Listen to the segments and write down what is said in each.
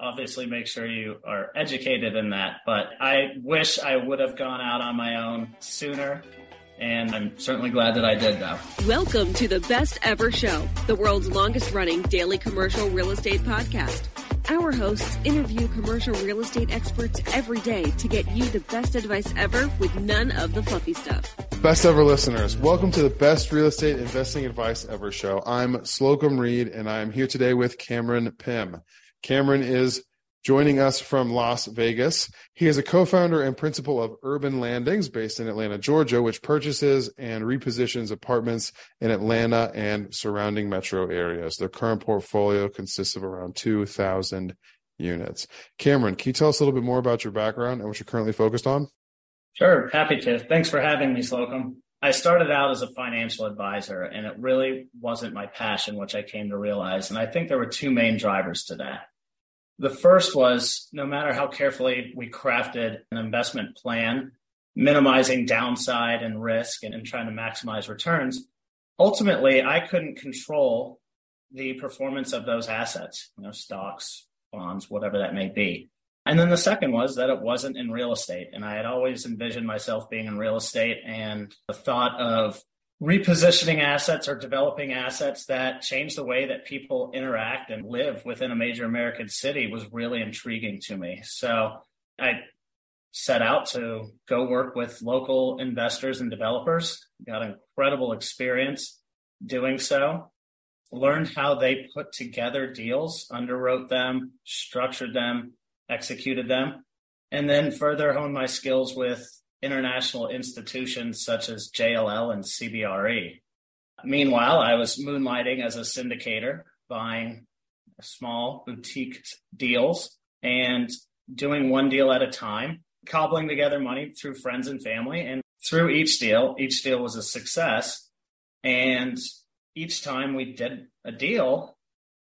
obviously make sure you are educated in that. But I wish I would have gone out on my own sooner. And I'm certainly glad that I did, though. Welcome to the Best Ever Show, the world's longest running daily commercial real estate podcast. Our hosts interview commercial real estate experts every day to get you the best advice ever with none of the fluffy stuff. Best ever listeners, welcome to the best real estate investing advice ever show. I'm Slocomb Reed and I'm here today with Cameron Pimm. Cameron is joining us from Las Vegas. He is a co founder and principal of Urban Landings based in Atlanta, Georgia, which purchases and repositions apartments in Atlanta and surrounding metro areas. Their current portfolio consists of around 2,000 units. Cameron, can you tell us a little bit more about your background and what you're currently focused on? Sure, happy to. Thanks for having me, Slocomb. I started out as a financial advisor, and it really wasn't my passion, which I came to realize. And I think there were two main drivers to that. The first was no matter how carefully we crafted an investment plan, minimizing downside and risk and, and trying to maximize returns, ultimately I couldn't control the performance of those assets, you know, stocks, bonds, whatever that may be. And then the second was that it wasn't in real estate. And I had always envisioned myself being in real estate and the thought of repositioning assets or developing assets that change the way that people interact and live within a major American city was really intriguing to me. So I set out to go work with local investors and developers, got incredible experience doing so, learned how they put together deals, underwrote them, structured them, executed them, and then further honed my skills with international institutions such as JLL and CBRE. Meanwhile, I was moonlighting as a syndicator, buying small boutique deals and doing one deal at a time, cobbling together money through friends and family. And through each deal, each deal was a success. And each time we did a deal,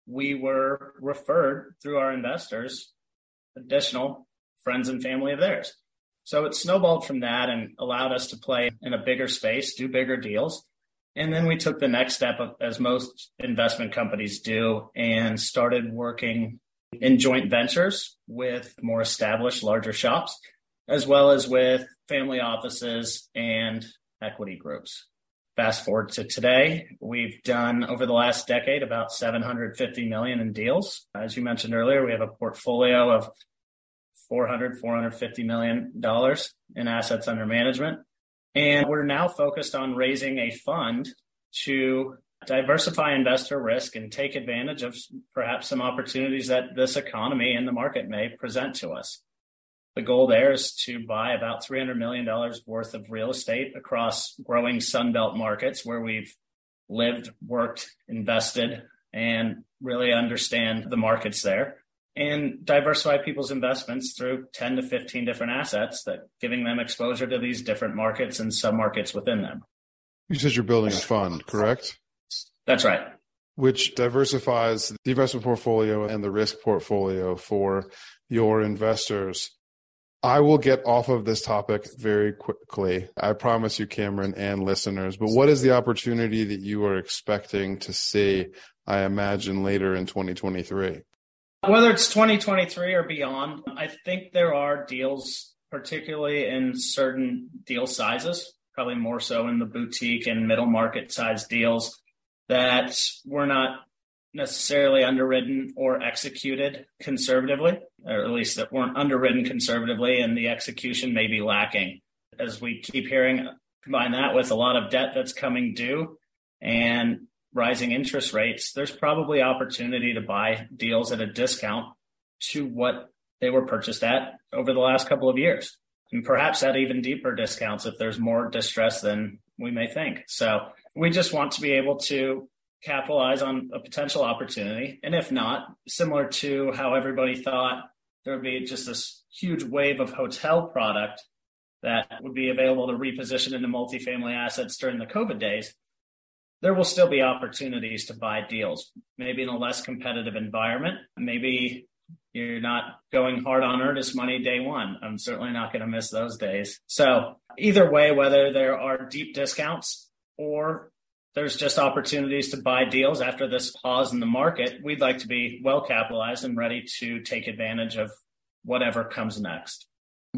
we were referred through our investors additional friends and family of theirs. So it snowballed from that and allowed us to play in a bigger space, do bigger deals. And then we took the next step, of, as most investment companies do, and started working in joint ventures with more established, larger shops, as well as with family offices and equity groups. Fast forward to today, we've done over the last decade about 750 million in deals. As you mentioned earlier, we have a portfolio of 400, 450 million dollars in assets under management. And we're now focused on raising a fund to diversify investor risk and take advantage of perhaps some opportunities that this economy and the market may present to us. The goal there is to buy about $300 million worth of real estate across growing Sunbelt markets where we've lived, worked, invested, and really understand the markets there and diversify people's investments through 10 to 15 different assets that giving them exposure to these different markets and submarkets within them. You said you're building a fund, correct? That's right. Which diversifies the investment portfolio and the risk portfolio for your investors. I will get off of this topic very quickly. I promise you, Cameron and listeners. But what is the opportunity that you are expecting to see, I imagine, later in 2023? Whether it's 2023 or beyond, I think there are deals, particularly in certain deal sizes, probably more so in the boutique and middle market size deals, that we're not necessarily underwritten or executed conservatively, or at least that weren't underwritten conservatively, and the execution may be lacking. As we keep hearing, combine that with a lot of debt that's coming due and rising interest rates, there's probably opportunity to buy deals at a discount to what they were purchased at over the last couple of years. And perhaps at even deeper discounts if there's more distress than we may think. So we just want to be able to capitalize on a potential opportunity. And if not, similar to how everybody thought there would be just this huge wave of hotel product that would be available to reposition into multifamily assets during the COVID days, there will still be opportunities to buy deals, maybe in a less competitive environment. Maybe you're not going hard on earnest money day one. I'm certainly not going to miss those days. So, either way, whether there are deep discounts or there's just opportunities to buy deals after this pause in the market. We'd like to be well capitalized and ready to take advantage of whatever comes next.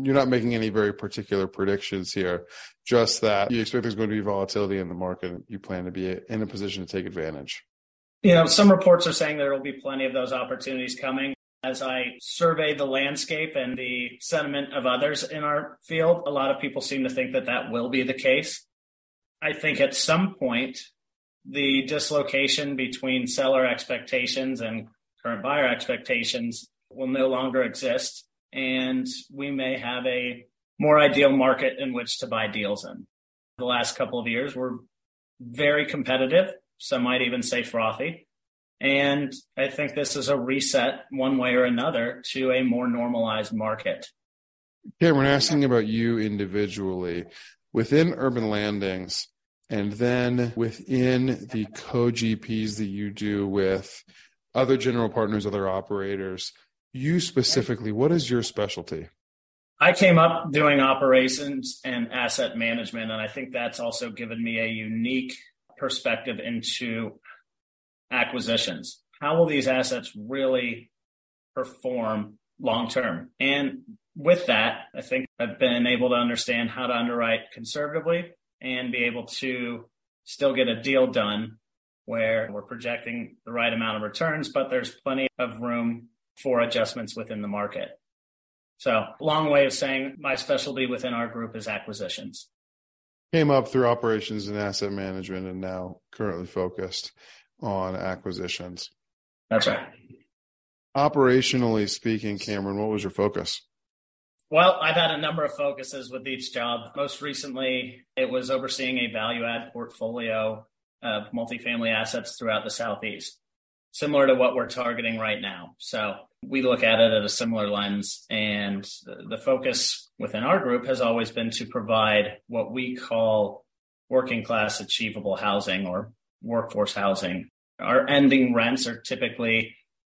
You're not making any very particular predictions here, just that you expect there's going to be volatility in the market. And you plan to be in a position to take advantage. You know, some reports are saying there will be plenty of those opportunities coming. As I survey the landscape and the sentiment of others in our field, a lot of people seem to think that that will be the case. I think at some point, the dislocation between seller expectations and current buyer expectations will no longer exist. And we may have a more ideal market in which to buy deals in. The last couple of years were very competitive. Some might even say frothy. And I think this is a reset one way or another to a more normalized market. Cameron, asking about you individually within urban landings and then within the co-gps that you do with other general partners other operators you specifically what is your specialty? I came up doing operations and asset management and i think that's also given me a unique perspective into acquisitions. How will these assets really perform long term and with that, I think I've been able to understand how to underwrite conservatively and be able to still get a deal done where we're projecting the right amount of returns, but there's plenty of room for adjustments within the market. So, long way of saying my specialty within our group is acquisitions. Came up through operations and asset management and now currently focused on acquisitions. That's right. Operationally speaking, Cameron, what was your focus? Well, I've had a number of focuses with each job. Most recently, it was overseeing a value add portfolio of multifamily assets throughout the Southeast, similar to what we're targeting right now. So we look at it at a similar lens. And the focus within our group has always been to provide what we call working class achievable housing or workforce housing. Our ending rents are typically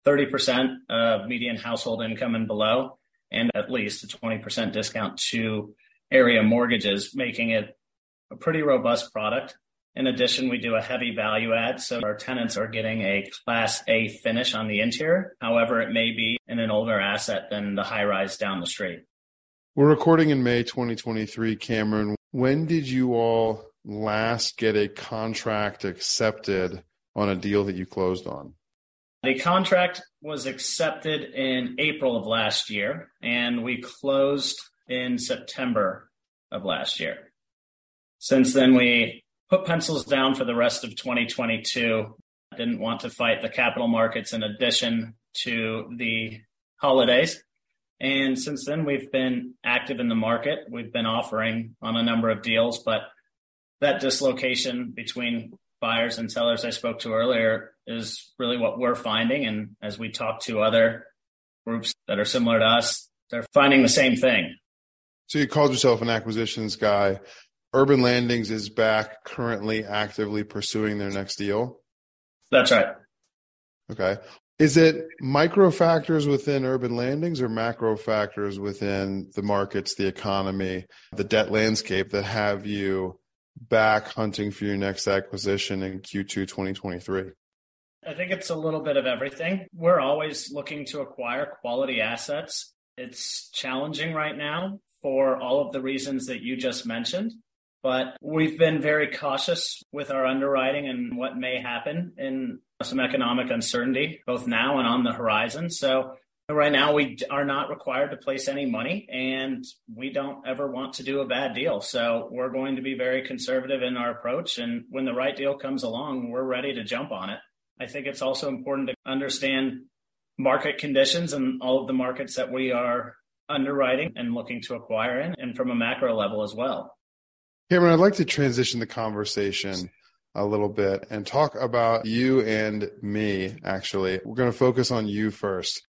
30% of median household income and below and at least a 20% discount to area mortgages, making it a pretty robust product. In addition, we do a heavy value add. So our tenants are getting a class A finish on the interior. However, it may be in an older asset than the high rise down the street. We're recording in May 2023, Cameron. When did you all last get a contract accepted on a deal that you closed on? The contract was accepted in April of last year, and we closed in September of last year. Since then, we put pencils down for the rest of 2022. I Didn't want to fight the capital markets in addition to the holidays. And since then, we've been active in the market. We've been offering on a number of deals, but that dislocation between buyers and sellers I spoke to earlier is really what we're finding. And as we talk to other groups that are similar to us, they're finding the same thing. So you called yourself an acquisitions guy. Urban Landings is back currently actively pursuing their next deal. That's right. Okay. Is it micro factors within urban landings or macro factors within the markets, the economy, the debt landscape that have you back hunting for your next acquisition in Q2 2023? I think it's a little bit of everything. We're always looking to acquire quality assets. It's challenging right now for all of the reasons that you just mentioned. But we've been very cautious with our underwriting and what may happen in some economic uncertainty, both now and on the horizon. So right now we are not required to place any money and we don't ever want to do a bad deal. So we're going to be very conservative in our approach. And when the right deal comes along, we're ready to jump on it. I think it's also important to understand market conditions and all of the markets that we are underwriting and looking to acquire in and from a macro level as well. Cameron, I'd like to transition the conversation a little bit and talk about you and me, actually. We're going to focus on you first.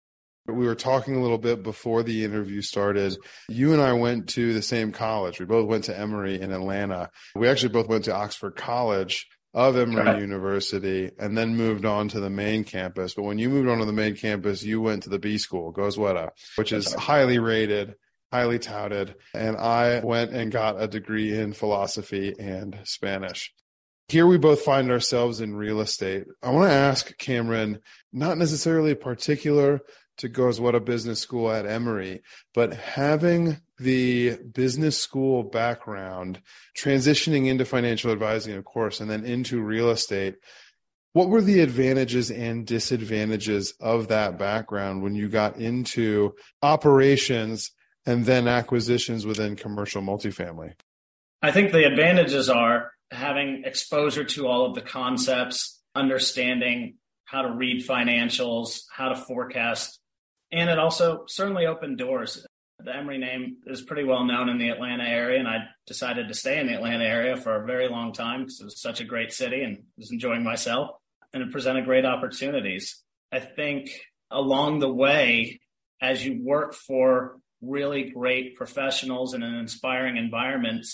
We were talking a little bit before the interview started. You and I went to the same college. We both went to Emory in Atlanta. We actually both went to Oxford College of Emory right. University and then moved on to the main campus. But when you moved on to the main campus, you went to the B school, Goizueta, which is highly rated highly touted. And I went and got a degree in philosophy and Spanish. Here we both find ourselves in real estate. I want to ask Cameron, not necessarily particular to Goizueta Business School at Emory, but having the business school background, transitioning into financial advising, of course, and then into real estate. What were the advantages and disadvantages of that background when you got into operations and then acquisitions within commercial multifamily? I think the advantages are having exposure to all of the concepts, understanding how to read financials, how to forecast, and it also certainly opened doors. The Emory name is pretty well known in the Atlanta area, and I decided to stay in the Atlanta area for a very long time because it was such a great city and was enjoying myself, and it presented great opportunities. I think along the way, as you work for really great professionals in an inspiring environment,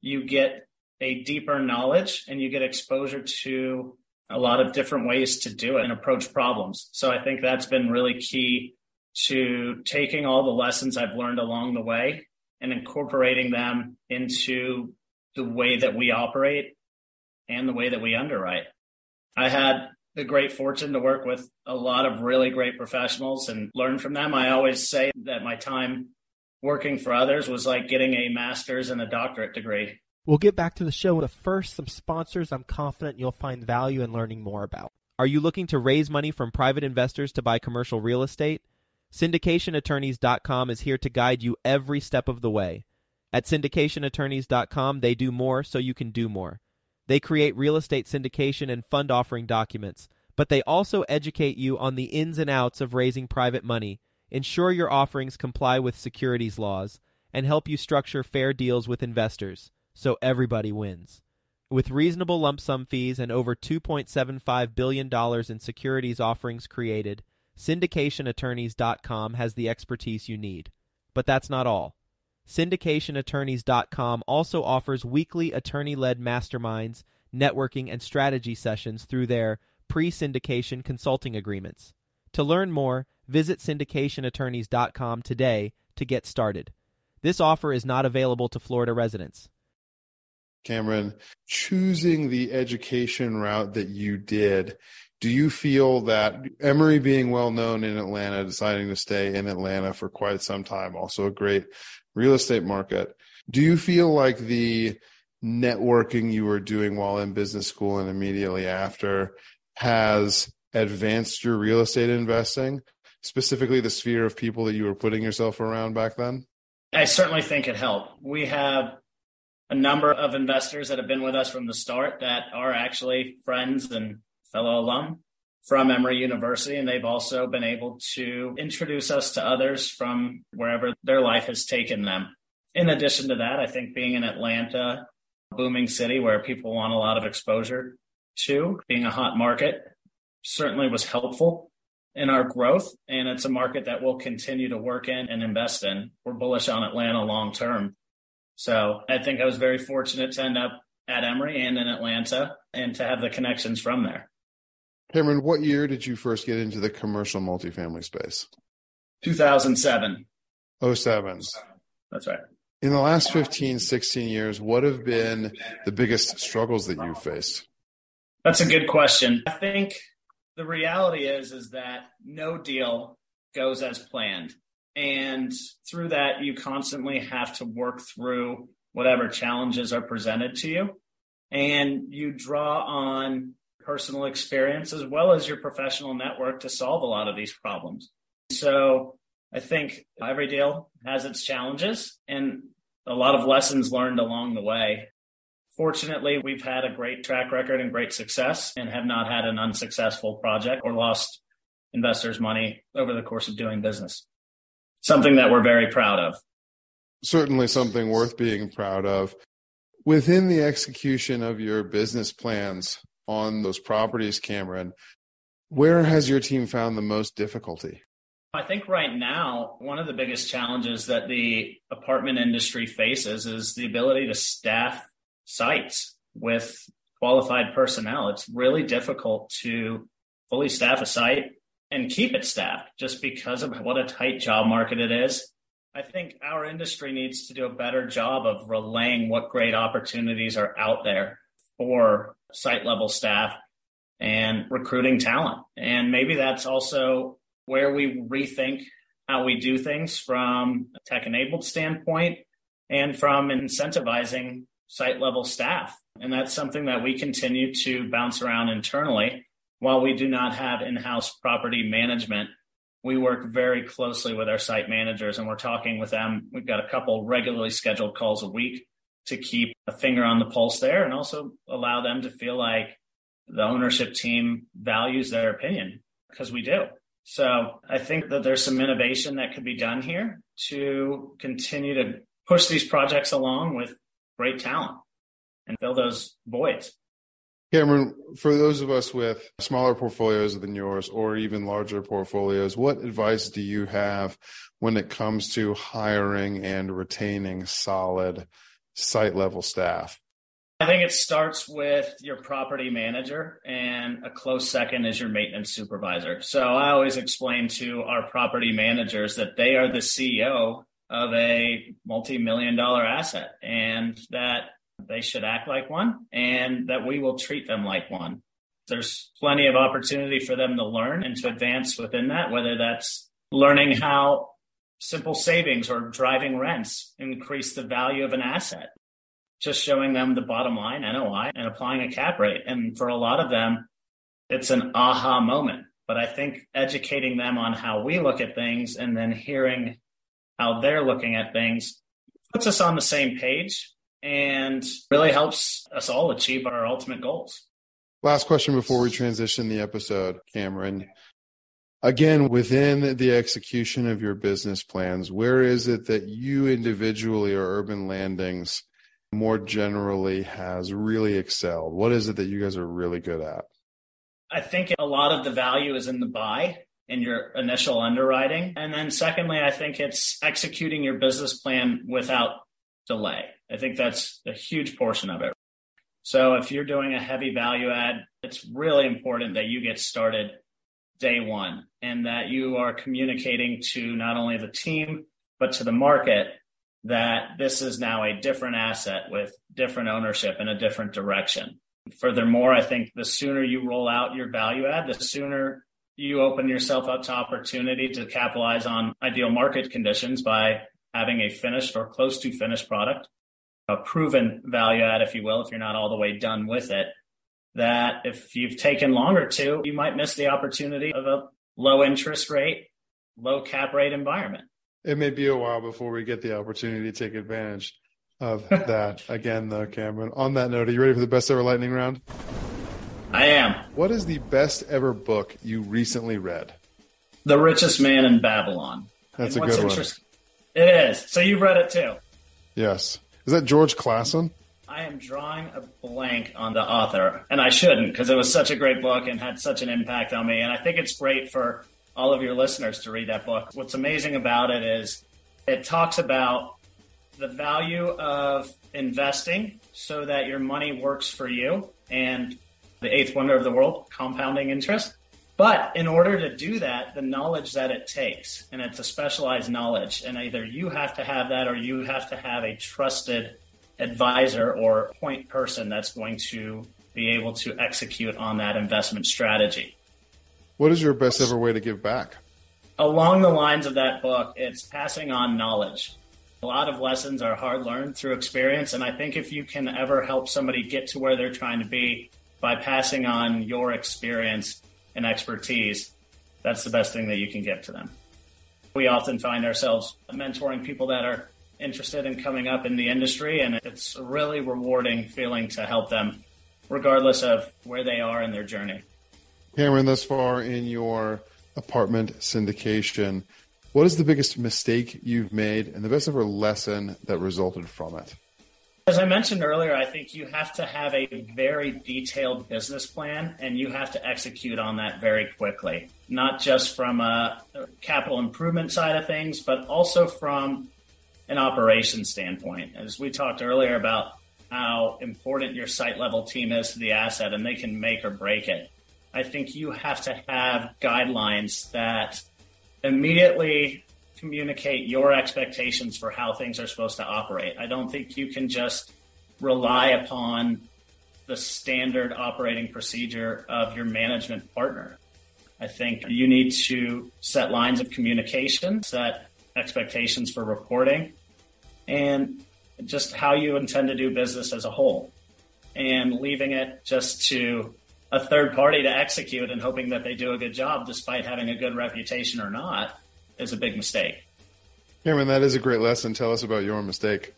you get a deeper knowledge and you get exposure to a lot of different ways to do it and approach problems. So I think that's been really key to taking all the lessons I've learned along the way and incorporating them into the way that we operate and the way that we underwrite. I had the great fortune to work with a lot of really great professionals and learn from them. I always say that my time working for others was like getting a master's and a doctorate degree. We'll get back to the show, but first, some sponsors I'm confident you'll find value in learning more about. Are you looking to raise money from private investors to buy commercial real estate? SyndicationAttorneys.com is here to guide you every step of the way. At syndicationattorneys.com, they do more so you can do more. They create real estate syndication and fund offering documents, but they also educate you on the ins and outs of raising private money, ensure your offerings comply with securities laws, and help you structure fair deals with investors so everybody wins. With reasonable lump sum fees and over $2.75 billion in securities offerings created, syndicationattorneys.com has the expertise you need. But that's not all. SyndicationAttorneys.com also offers weekly attorney led masterminds, networking, and strategy sessions through their pre syndication consulting agreements. To learn more, visit syndicationattorneys.com today to get started. This offer is not available to Florida residents. Cameron, choosing the education route that you did, do you feel that Emory being well known in Atlanta, deciding to stay in Atlanta for quite some time, also a great real estate market. Do you feel like the networking you were doing while in business school and immediately after has advanced your real estate investing, specifically the sphere of people that you were putting yourself around back then? I certainly think it helped. We have a number of investors that have been with us from the start that are actually friends and fellow alum from Emory University, and they've also been able to introduce us to others from wherever their life has taken them. In addition to that, I think being in Atlanta, a booming city where people want a lot of exposure to, being a hot market, certainly was helpful in our growth. And it's a market that we'll continue to work in and invest in. We're bullish on Atlanta long term. So I think I was very fortunate to end up at Emory and in Atlanta and to have the connections from there. Cameron, what year did you first get into the commercial multifamily space? 2007. 07. That's right. In the last 15, 16 years, what have been the biggest struggles that you've faced? That's a good question. I think the reality is is that no deal goes as planned. And through that you constantly have to work through whatever challenges are presented to you and you draw on personal experience as well as your professional network to solve a lot of these problems. So I think every deal has its challenges and a lot of lessons learned along the way. Fortunately, we've had a great track record and great success and have not had an unsuccessful project or lost investors' money over the course of doing business. Something that we're very proud of. Certainly something worth being proud of. Within the execution of your business plans on those properties, Cameron, where has your team found the most difficulty? I think right now, one of the biggest challenges that the apartment industry faces is the ability to staff sites with qualified personnel. It's really difficult to fully staff a site and keep it staffed just because of what a tight job market it is. I think our industry needs to do a better job of relaying what great opportunities are out there for site level staff and recruiting talent. And maybe that's also where we rethink how we do things from a tech enabled standpoint and from incentivizing site level staff. And that's something that we continue to bounce around internally. While we do not have in house property management, we work very closely with our site managers and we're talking with them. We've got a couple regularly scheduled calls a week to keep a finger on the pulse there and also allow them to feel like the ownership team values their opinion because we do. So I think that there's some innovation that could be done here to continue to push these projects along with great talent and fill those voids. Cameron, for those of us with smaller portfolios than yours or even larger portfolios, what advice do you have when it comes to hiring and retaining solid site level staff? I think it starts with your property manager, and a close second is your maintenance supervisor. So I always explain to our property managers that they are the CEO of a multi million dollar asset and that they should act like one and that we will treat them like one. There's plenty of opportunity for them to learn and to advance within that, whether that's learning how simple savings or driving rents increase the value of an asset just showing them the bottom line NOI and applying a cap rate. And for a lot of them, it's an aha moment. But I think educating them on how we look at things and then hearing how they're looking at things puts us on the same page and really helps us all achieve our ultimate goals. Last question before we transition the episode, Cameron. Again, within the execution of your business plans, where is it that you individually or Urban Landings more generally has really excelled? What is it that you guys are really good at? I think a lot of the value is in the buy in your initial underwriting. And then secondly, I think it's executing your business plan without delay. I think that's a huge portion of it. So if you're doing a heavy value add, it's really important that you get started day one and that you are communicating to not only the team, but to the market that this is now a different asset with different ownership in a different direction. Furthermore, I think the sooner you roll out your value add, the sooner you open yourself up to opportunity to capitalize on ideal market conditions by having a finished or close to finished product, a proven value add, if you will, if you're not all the way done with it. That if you've taken longer to, you might miss the opportunity of a low interest rate, low cap rate environment it may be a while before we get the opportunity to take advantage of that again, though, Cameron. On that note, are you ready for the best ever lightning round? I am. What is the best ever book you recently read? The Richest Man in Babylon. That's and a good one. It is. So you've read it too? Yes. Is that George Clason? I am drawing a blank on the author, and I shouldn't because it was such a great book and had such an impact on me. And I think it's great for all of your listeners to read that book. What's amazing about it is it talks about the value of investing so that your money works for you and the eighth wonder of the world, compounding interest. But in order to do that, the knowledge that it takes, and it's a specialized knowledge, and either you have to have that or you have to have a trusted advisor or point person that's going to be able to execute on that investment strategy. What is your best ever way to give back? Along the lines of that book, it's passing on knowledge. A lot of lessons are hard learned through experience. And I think if you can ever help somebody get to where they're trying to be by passing on your experience and expertise, that's the best thing that you can give to them. We often find ourselves mentoring people that are interested in coming up in the industry, and it's a really rewarding feeling to help them, regardless of where they are in their journey. Cameron, thus far in your apartment syndication, what is the biggest mistake you've made and the best ever lesson that resulted from it? As I mentioned earlier, I think you have to have a very detailed business plan and you have to execute on that very quickly, not just from a capital improvement side of things, but also from an operation standpoint. As we talked earlier about how important your site level team is to the asset and they can make or break it. I think you have to have guidelines that immediately communicate your expectations for how things are supposed to operate. I don't think you can just rely upon the standard operating procedure of your management partner. I think you need to set lines of communication, set expectations for reporting, and just how you intend to do business as a whole. And leaving it just to a third party to execute and hoping that they do a good job despite having a good reputation or not is a big mistake. Cameron, that is a great lesson. Tell us about your mistake.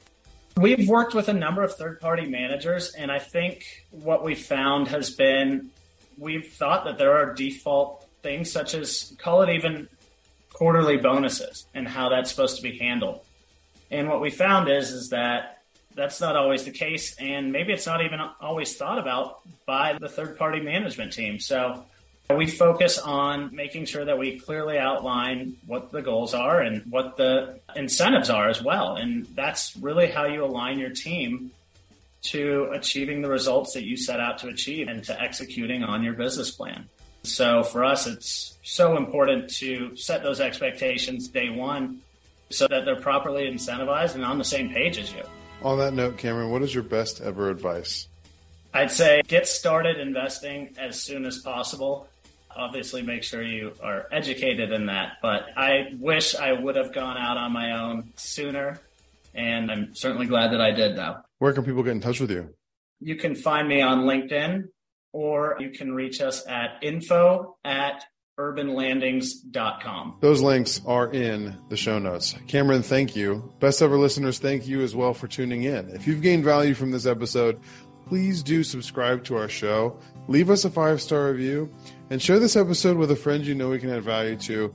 We've worked with a number of third party managers, and I think what we've found has been we've thought that there are default things such as call it even quarterly bonuses and how that's supposed to be handled. And what we found is is that that's not always the case, and maybe it's not even always thought about by the third party management team. So we focus on making sure that we clearly outline what the goals are and what the incentives are as well. And that's really how you align your team to achieving the results that you set out to achieve and to executing on your business plan. So for us, it's so important to set those expectations day one so that they're properly incentivized and on the same page as you. On that note, Cameron, what is your best ever advice? I'd say get started investing as soon as possible. Obviously, make sure you are educated in that. But I wish I would have gone out on my own sooner. And I'm certainly glad that I did, though. Where can people get in touch with you? You can find me on LinkedIn or you can reach us at info at urbanlandings.com. Those links are in the show notes. Cameron, thank you. Best ever listeners, thank you as well for tuning in. If you've gained value from this episode, please do subscribe to our show, leave us a five star review, and share this episode with a friend you know we can add value to